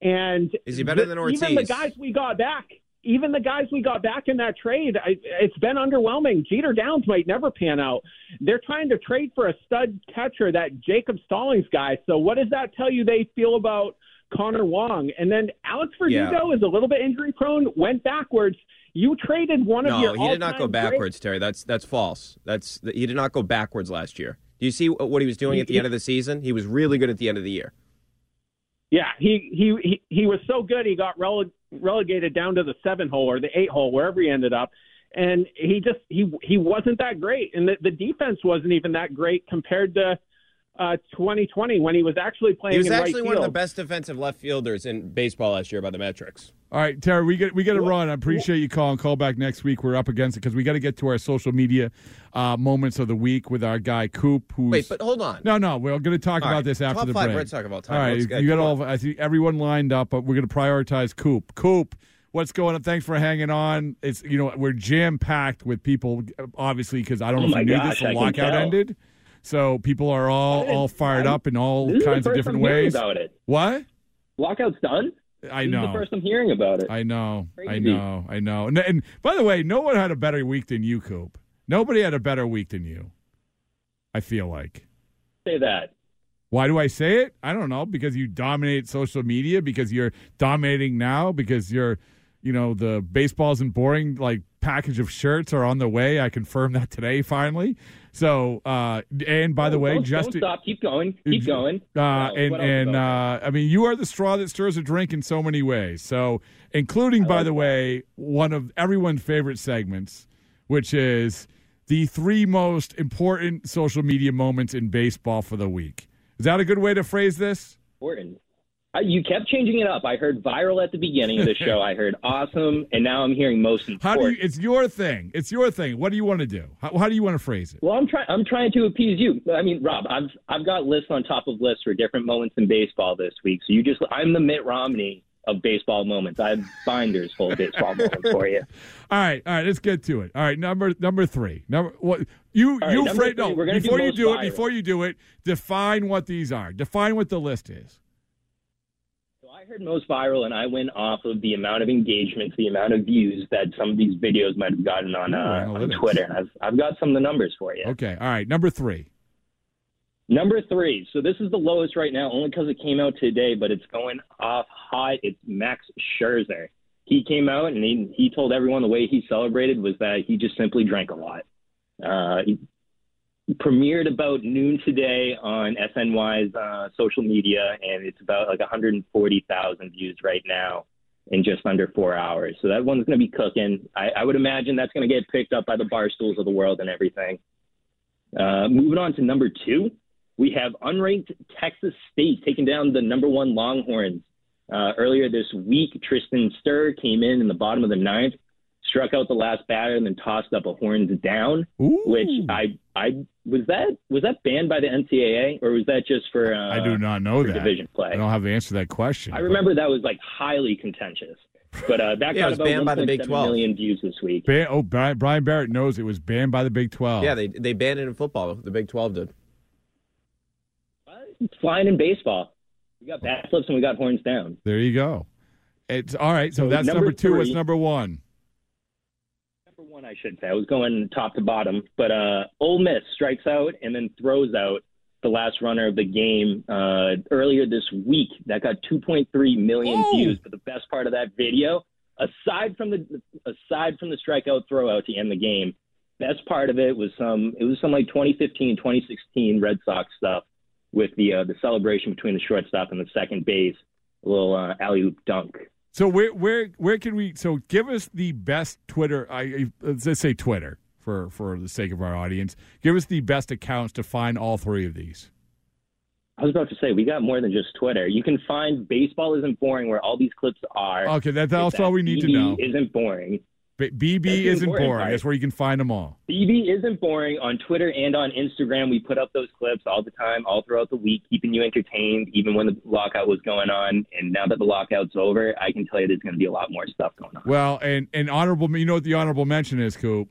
Speaker 9: And
Speaker 2: Is he better than
Speaker 9: Even the guys we got back, even the guys we got back in that trade, I, it's been underwhelming. Jeter Downs might never pan out. They're trying to trade for a stud catcher, that Jacob Stallings guy. So what does that tell you? They feel about Connor Wong, and then Alex Verdugo is a little bit injury prone. Went backwards. You traded one of your
Speaker 2: No, he did not go
Speaker 9: all-time great-
Speaker 2: backwards, Terry. That's that's false. That's he did not go backwards last year. Do you see what he was doing at the
Speaker 9: he-
Speaker 2: end of the season? He was really good at the end of the year.
Speaker 9: Yeah, he he he, he was so good he got rele- relegated down to the seven hole or the eight hole wherever he ended up, and he just he he wasn't that great, and the, the defense wasn't even that great compared to uh, 2020 when he was actually playing
Speaker 2: He was
Speaker 9: in right
Speaker 2: actually one of the best defensive left fielders in baseball last year by the metrics.
Speaker 1: All right, Terry, we get we got to run. I appreciate you calling. Call back next week. We're up against it because we got to get to our social media uh, moments of the week with our guy Coop. Who's
Speaker 2: Wait, but hold on.
Speaker 1: no, no, we're going to talk
Speaker 2: All
Speaker 1: about
Speaker 2: right,
Speaker 1: this after
Speaker 2: top
Speaker 1: the
Speaker 2: five
Speaker 1: break.
Speaker 2: Red Sox of all time.
Speaker 1: All right,
Speaker 2: Let's get-
Speaker 1: you got
Speaker 2: come
Speaker 1: all. I see everyone lined up, but we're going to prioritize Coop. Coop, what's going on? Thanks for hanging on. It's you know we're jam packed with people, obviously because I don't
Speaker 10: Oh
Speaker 1: know if
Speaker 10: my
Speaker 1: you knew
Speaker 10: gosh,
Speaker 1: this. The
Speaker 10: I can
Speaker 1: lockout
Speaker 10: tell.
Speaker 1: ended, so people are all all fired
Speaker 10: I-
Speaker 1: up in all kinds of different
Speaker 10: I'm
Speaker 1: ways.
Speaker 10: about it.
Speaker 1: What?
Speaker 10: Lockout's done.
Speaker 1: I
Speaker 10: This
Speaker 1: know.
Speaker 10: is the first I'm hearing about it.
Speaker 1: I know. I know. I know. And, and by the way, no one had a better week than you, Coop. Nobody had a better week than you. I feel like.
Speaker 10: Say that.
Speaker 1: Why do I say it? I don't know. Because you dominate social media. Because you're dominating now. Because you're, you know, the baseball isn't boring. Like package of shirts are on the way. I confirmed that today. Finally. So, uh, and by the way,
Speaker 10: don't,
Speaker 1: just
Speaker 10: don't stop. Keep going. Keep going.
Speaker 1: uh,
Speaker 10: What
Speaker 1: and and uh, I mean, you are the straw that stirs a drink in so many ways. So, including, by the way, one of everyone's favorite segments, which is the three most important social media moments in baseball for the week. Is that a good way to phrase this?
Speaker 10: important. You kept changing it up. I heard viral at the beginning of the show. I heard awesome, and now I'm hearing most important.
Speaker 1: How do you? It's your thing. It's your thing. What do you want to do? How, how do you want to phrase it?
Speaker 10: Well, I'm trying. I'm trying to appease you. I mean, Rob, I've I've got lists on top of lists for different moments in baseball this week. So you just, I'm the Mitt Romney of baseball moments. I have binders full of baseball moments for you.
Speaker 1: All right, all right. Let's get to it. All right, number number three. Number what? You
Speaker 10: right,
Speaker 1: you fra- no.
Speaker 10: three, we're gonna do
Speaker 1: Before you do it, before you do it, define what these are. Define what the list is.
Speaker 10: Heard most viral, and I went off of the amount of engagements, the amount of views that some of these videos might have gotten on
Speaker 1: Ooh,
Speaker 10: uh, on. Twitter. And I've I've got some of the numbers for you.
Speaker 1: Okay. All right. Number three.
Speaker 10: Number three. So this is the lowest right now, only because it came out today, but it's going off hot. It's Max Scherzer. He came out and he he told everyone the way he celebrated was that he just simply drank a lot. Uh, he premiered about noon today on SNY's uh, social media, and it's about like 140,000 views right now in just under four hours. So that one's going to be cooking. I, I would imagine that's going to get picked up by the bar stools of the world and everything. Uh, moving on to number two, we have unranked Texas State taking down the number one Longhorns. Uh, earlier this week, Tristan Stir came in in the bottom of the ninth, struck out the last batter, and then tossed up a horns down.
Speaker 1: Ooh.
Speaker 10: Which I I was that was that banned by the NCAA or was that just for uh,
Speaker 1: I do not know
Speaker 10: for
Speaker 1: that.
Speaker 10: division play?
Speaker 1: I don't have the answer to that question.
Speaker 10: I remember that was like highly contentious. But uh, that
Speaker 2: Yeah, it
Speaker 10: got
Speaker 2: was
Speaker 10: about
Speaker 2: banned by the Big
Speaker 10: 1.7
Speaker 2: 12.
Speaker 10: million views this week.
Speaker 1: Ban- oh, Brian, Brian Barrett knows it was banned by the Big Twelve.
Speaker 2: Yeah, they they banned it in football. The Big Twelve did.
Speaker 10: It's flying in baseball. We got bat flips and we got horns down.
Speaker 1: There you go. It's all right. So,
Speaker 10: So
Speaker 1: that's
Speaker 10: number
Speaker 1: number two. What's number one?
Speaker 10: One, I should say. I was going top to bottom, but uh, Ole Miss strikes out and then throws out the last runner of the game uh, earlier this week. That got 2.3 million
Speaker 1: Whoa.
Speaker 10: views. But the best part of that video, aside from the aside from the strikeout throwout to end the game, best part of it was some it was some like 2015, 2016 Red Sox stuff with the uh, the celebration between the shortstop and the second base, a little uh, alley oop dunk.
Speaker 1: So where where where can we? So give us the best Twitter. I let's say Twitter for for the sake of our audience. Give us the best accounts to find all three of these.
Speaker 10: I was about to say we got more than just Twitter. You can find baseball isn't boring where all these clips are.
Speaker 1: Okay, that- that's
Speaker 10: that
Speaker 1: all we need to know.
Speaker 10: Isn't boring.
Speaker 1: B- BB isn't boring. That's where you can find them all.
Speaker 10: BB isn't boring on Twitter and on Instagram. We put up those clips all the time, all throughout the week, keeping you entertained, even when the lockout was going on. And now that the lockout's over, I can tell you there's going to be a lot more stuff going on.
Speaker 1: Well, and and honorable. You know what the honorable mention is, Coop?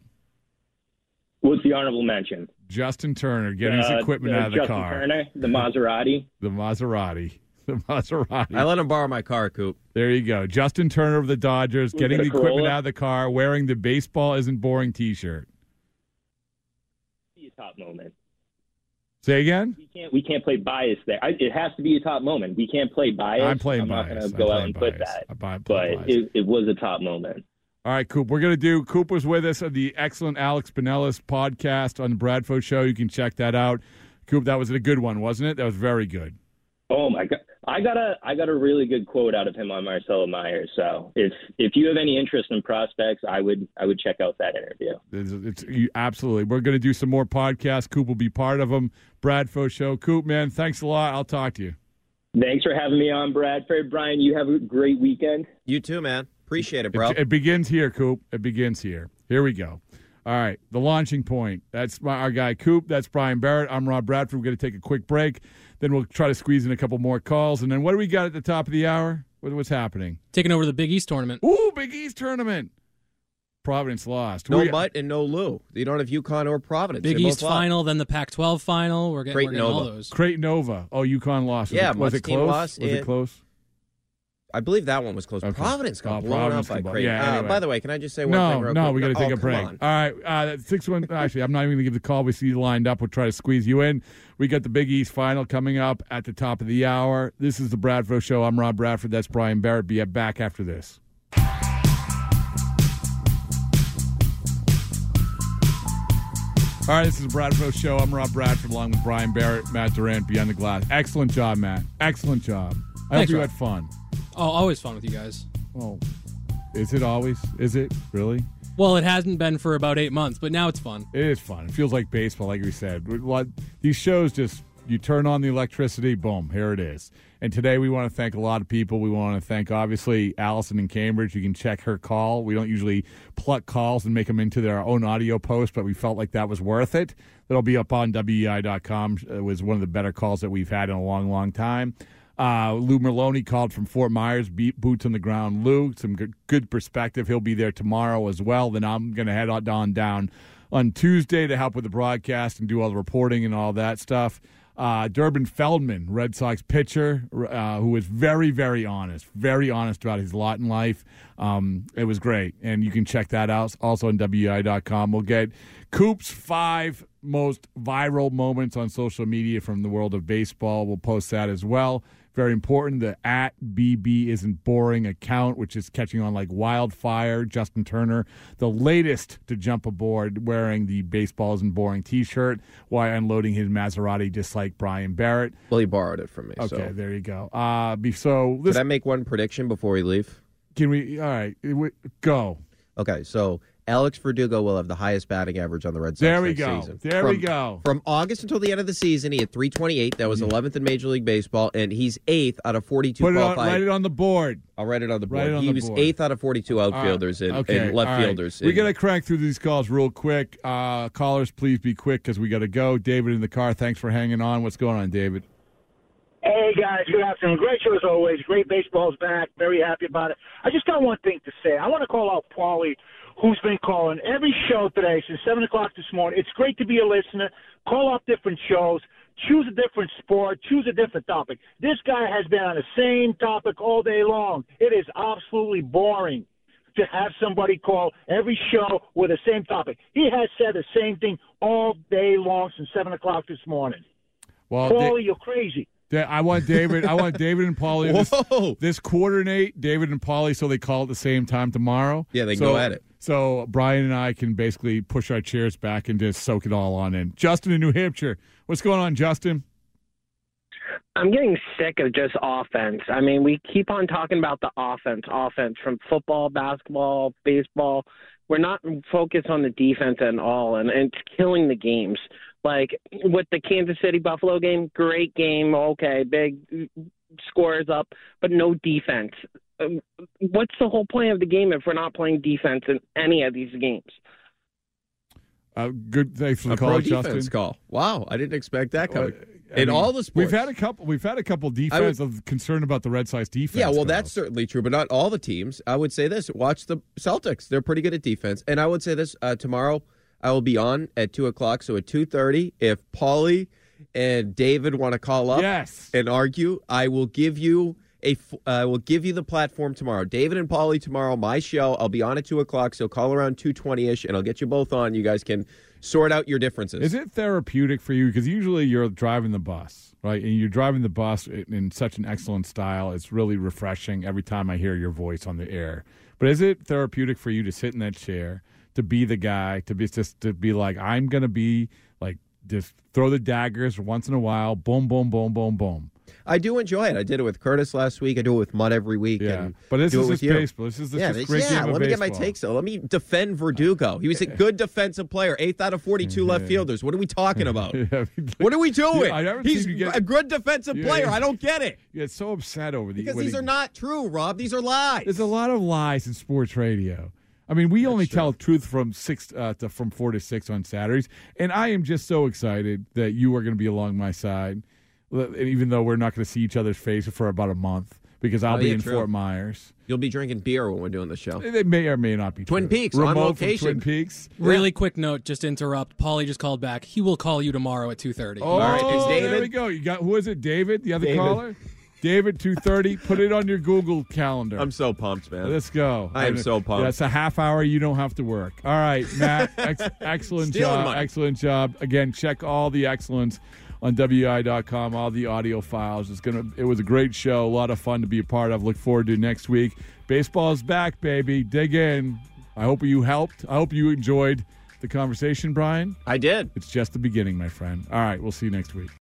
Speaker 10: What's the honorable mention?
Speaker 1: Justin Turner getting his
Speaker 10: Uh,
Speaker 1: equipment
Speaker 10: uh,
Speaker 1: out of the
Speaker 10: Justin
Speaker 1: car.
Speaker 10: Turner, the Maserati.
Speaker 1: The Maserati. The Maserati.
Speaker 2: I let him borrow my car, Coop.
Speaker 1: There you go. Justin Turner of the Dodgers
Speaker 10: Was
Speaker 1: getting the
Speaker 10: a
Speaker 1: equipment out of the car, wearing the baseball isn't boring T-shirt.
Speaker 10: Be a top moment.
Speaker 1: Say again.
Speaker 10: We can't we can't play bias there. I, it has to be a top moment. We can't play bias.
Speaker 1: I'm playing
Speaker 10: I'm not
Speaker 1: bias.
Speaker 10: going
Speaker 1: I'm
Speaker 10: to go out
Speaker 1: playing
Speaker 10: and put that.
Speaker 1: I buy-
Speaker 10: but
Speaker 1: bias.
Speaker 10: it, it was a top moment.
Speaker 1: All right, Coop. We're going to do. Coop was with us on the excellent Alex Pinellas podcast on the Bradford Show. You can check that out. Coop, that was a good one, wasn't it? That was very good.
Speaker 10: Oh my god! I got a I got a really good quote out of him on Marcelo Mayer. So if if you have any interest in prospects, I would I would check out that interview.
Speaker 1: It's, it's you, absolutely. We're going to do some more podcasts. Coop will be part of them. Bradfo Show. Coop, man, thanks a lot. I'll talk to you.
Speaker 10: Thanks for having me on, Bradford. Brian, you have a great weekend.
Speaker 2: You too, man. Appreciate it, bro.
Speaker 1: It, it begins here, Coop. It begins here. Here we go. All right, the launching point. That's my, our guy Coop. That's Brian Barrett. I'm Rob Bradford. We're going to take a quick break. Then we'll try to squeeze in a couple more calls. And then what do we got at the top of the hour? What, what's happening?
Speaker 7: Taking over the Big East tournament.
Speaker 1: Ooh, Big East tournament. Providence lost.
Speaker 2: No
Speaker 1: We-
Speaker 2: Mutt and no Lou. You don't have UConn or Providence.
Speaker 7: Big
Speaker 2: They both
Speaker 7: East final, then the Pac-12 final. We're getting, we're
Speaker 2: Creighton
Speaker 7: getting all
Speaker 2: Nova.
Speaker 7: those.
Speaker 1: Creighton Nova. Oh, UConn lost. Was
Speaker 2: Yeah,
Speaker 1: it, was
Speaker 2: Mutt's
Speaker 1: it close?
Speaker 2: lost
Speaker 1: Was it
Speaker 2: in-
Speaker 1: cup
Speaker 2: I believe that one was close.
Speaker 1: Okay.
Speaker 2: Providence got
Speaker 1: Oh,
Speaker 2: blown
Speaker 1: Providence
Speaker 2: up by Creighton.
Speaker 1: yeah,
Speaker 2: Uh,
Speaker 1: anyway.
Speaker 2: by the way, can I just say one
Speaker 1: no,
Speaker 2: thing real
Speaker 1: no,
Speaker 2: quick?
Speaker 1: we got to take
Speaker 2: oh,
Speaker 1: a break. All right, uh, six one. Actually, I'm not even going to give the call. We see you lined up. We'll try to squeeze you in. We got the Big East final coming up at the top of the hour. This is the Bradford Show. I'm Rob Bradford. That's Brian Barrett. Be back after this. All right, this is the Bradford Show. I'm Rob Bradford, along with Brian Barrett, Matt Durant, Beyond the Glass. Excellent job, Matt. Excellent job. I
Speaker 7: Thanks,
Speaker 1: hope you
Speaker 7: Rob.
Speaker 1: had fun.
Speaker 7: Oh, always fun with you guys.
Speaker 1: Well, is it always? Is it really?
Speaker 7: Well, it hasn't been for about eight months, but now it's fun.
Speaker 1: It is fun. It feels like baseball, like we said. These shows just you turn on the electricity, boom, here it is. And today we want to thank a lot of people. We want to thank obviously Allison in Cambridge. You can check her call. We don't usually pluck calls and make them into their own audio post, but we felt like that was worth it. That'll be up on WEEI.com. It uh, was one of the better calls that we've had in a long, long time. Uh, Lou Merloni called from Fort Myers, beat boots on the ground. Lou, some good, perspective. He'll be there tomorrow as well. Then I'm going to head on down, on Tuesday to help with the broadcast and do all the reporting and all that stuff. Uh, Durbin Feltman, Red Sox pitcher, uh, who was very, very honest, very honest about his lot in life. Um, it was great. And you can check that out also on WEEI.com. We'll get Coop's five most viral moments on social media from the world of baseball. We'll post that as well. Very important. The at BB isn't boring account, which is catching on like wildfire. Justin Turner, the latest to jump aboard wearing the baseball isn't boring t shirt while unloading his Maserati, just like Brian Barrett.
Speaker 2: Well, he borrowed it from me.
Speaker 1: Okay,
Speaker 2: so.
Speaker 1: there you go. Uh, be, so this,
Speaker 2: I make one prediction before we leave?
Speaker 1: can we, all right, it w- go.
Speaker 2: Okay, so Alex Verdugo will have the highest batting average on the Red Sox
Speaker 1: There we
Speaker 2: next
Speaker 1: go.
Speaker 2: season.
Speaker 1: There
Speaker 2: from,
Speaker 1: we go.
Speaker 2: From August until the end of the season, he had 328. That was 11th in Major League Baseball, and he's eighth out of 42
Speaker 1: Put it on, write it on the board.
Speaker 2: I'll write it on the board.
Speaker 1: On
Speaker 2: he
Speaker 1: the
Speaker 2: was
Speaker 1: board.
Speaker 2: eighth out of 42 outfielders
Speaker 1: All right.
Speaker 2: and,
Speaker 1: Okay,
Speaker 2: and left
Speaker 1: all right.
Speaker 2: fielders.
Speaker 1: We
Speaker 2: in-
Speaker 1: got to crank through these calls real quick. Uh, callers, please be quick because we got to go. David in the car, thanks for hanging on. What's going on, David?
Speaker 11: Hey guys, good afternoon. Great show as always. Great baseball's back. Very happy about it. I just got one thing to say. I want to call out Paulie, who's been calling every show today since seven o'clock this morning. It's great to be a listener. Call up different shows. Choose a different sport. Choose a different topic. This guy has been on the same topic all day long. It is absolutely boring to have somebody call every show with the same topic. He has said the same thing all day long since seven o'clock this morning.
Speaker 1: Well, Da-
Speaker 11: Paulie, you're crazy.
Speaker 1: Da- I want David. I want David and Paulie.
Speaker 2: Whoa.
Speaker 1: This, this coordinate David and Paulie so they call at the same time tomorrow.
Speaker 2: Yeah, they can
Speaker 1: so,
Speaker 2: go at it.
Speaker 1: So Brian and I can basically push our chairs back and just soak it all on in. Justin in New Hampshire, what's going on, Justin?
Speaker 12: I'm getting sick of just offense. I mean, we keep on talking about the offense, offense from football, basketball, baseball. We're not focused on the defense at all, and, and it's killing the games. Like with the Kansas City Buffalo game, great game, okay, big scores up, but no defense. Um, What's the whole point of the game if we're not playing defense in any of these games?
Speaker 1: Uh, good. Thanks for the
Speaker 2: a
Speaker 1: call,
Speaker 2: pro
Speaker 1: Justin.
Speaker 2: defense call. Wow, I didn't expect that coming.
Speaker 1: I
Speaker 2: in
Speaker 1: mean,
Speaker 2: all the sports.
Speaker 1: we've had a couple. We've had a couple defense of concern about the Red Sox defense.
Speaker 2: Yeah, well,
Speaker 1: calls.
Speaker 2: that's certainly true, but not all the teams. I would say this: watch the Celtics; they're pretty good at defense. And I would say this: uh, tomorrow, I will be on at two o'clock. So at two thirty, if Paulie and David want to call up,
Speaker 1: yes.
Speaker 2: and argue, I will give you f- uh, I will give you the platform tomorrow. David and Polly tomorrow, my show. I'll be on at two o'clock. So call around two twenty ish, and I'll get you both on. You guys can sort out your differences.
Speaker 1: Is it therapeutic for you? Because usually you're driving the bus, right? And you're driving the bus in, such an excellent style. It's really refreshing every time I hear your voice on the air. But is it therapeutic for you to sit in that chair, to be the guy, to be just to be like, I'm going to be like, just throw the daggers once in a while, boom, boom, boom, boom, boom.
Speaker 2: I do enjoy it. I did it with Curtis last week. I do it with Mutt every week.
Speaker 1: Yeah. But this is
Speaker 2: it with
Speaker 1: just
Speaker 2: you.
Speaker 1: baseball. This is- this
Speaker 2: yeah,
Speaker 1: is
Speaker 2: this-
Speaker 1: great
Speaker 2: yeah. let me get my takes. So let me defend Verdugo. He was a good defensive player, eighth out of forty-two left fielders. What are we talking about? What are we doing?
Speaker 1: Yeah,
Speaker 2: He's
Speaker 1: get-
Speaker 2: a good defensive
Speaker 1: Yeah,
Speaker 2: player. I don't get it
Speaker 1: You get so upset over the
Speaker 2: because these
Speaker 1: he-
Speaker 2: are not true, Rob. These are lies.
Speaker 1: There's a lot of lies in sports radio. I mean, we only tell truth from six uh, to, from four to six on Saturdays, and I am just so excited that you are going to be along my side, even though we're not going to see each other's face for about a month because I'll
Speaker 2: Oh,
Speaker 1: be
Speaker 2: yeah,
Speaker 1: in
Speaker 2: true.
Speaker 1: Fort Myers.
Speaker 2: You'll be drinking beer when we're doing the show.
Speaker 1: They may or may not be
Speaker 2: Twin
Speaker 1: true.
Speaker 2: Peaks on
Speaker 1: Remote from
Speaker 2: location.
Speaker 1: Twin Peaks.
Speaker 7: Really quick note, just to interrupt. Paulie just called back. He will call you tomorrow at two thirty.
Speaker 1: Oh, there we go. You got who is it? David, the other
Speaker 2: David.
Speaker 1: caller. David, two thirty. Put it on your Google calendar.
Speaker 2: I'm so pumped, man.
Speaker 1: Let's go.
Speaker 2: I am so pumped.
Speaker 1: That's a half hour you don't have to work. All right, Matt. Ex- excellent
Speaker 2: Stealing
Speaker 1: job.
Speaker 2: money.
Speaker 1: Excellent job. Again, check all the excellence on WEEI.com. All the audio files. It's gonna. It was a great show. A lot of fun to be a part of. Look forward to next week. Baseball's back, baby. Dig in. I hope you helped. I hope you enjoyed the conversation, Brian.
Speaker 2: I did.
Speaker 1: It's just the beginning, my friend. All right, we'll see you next week.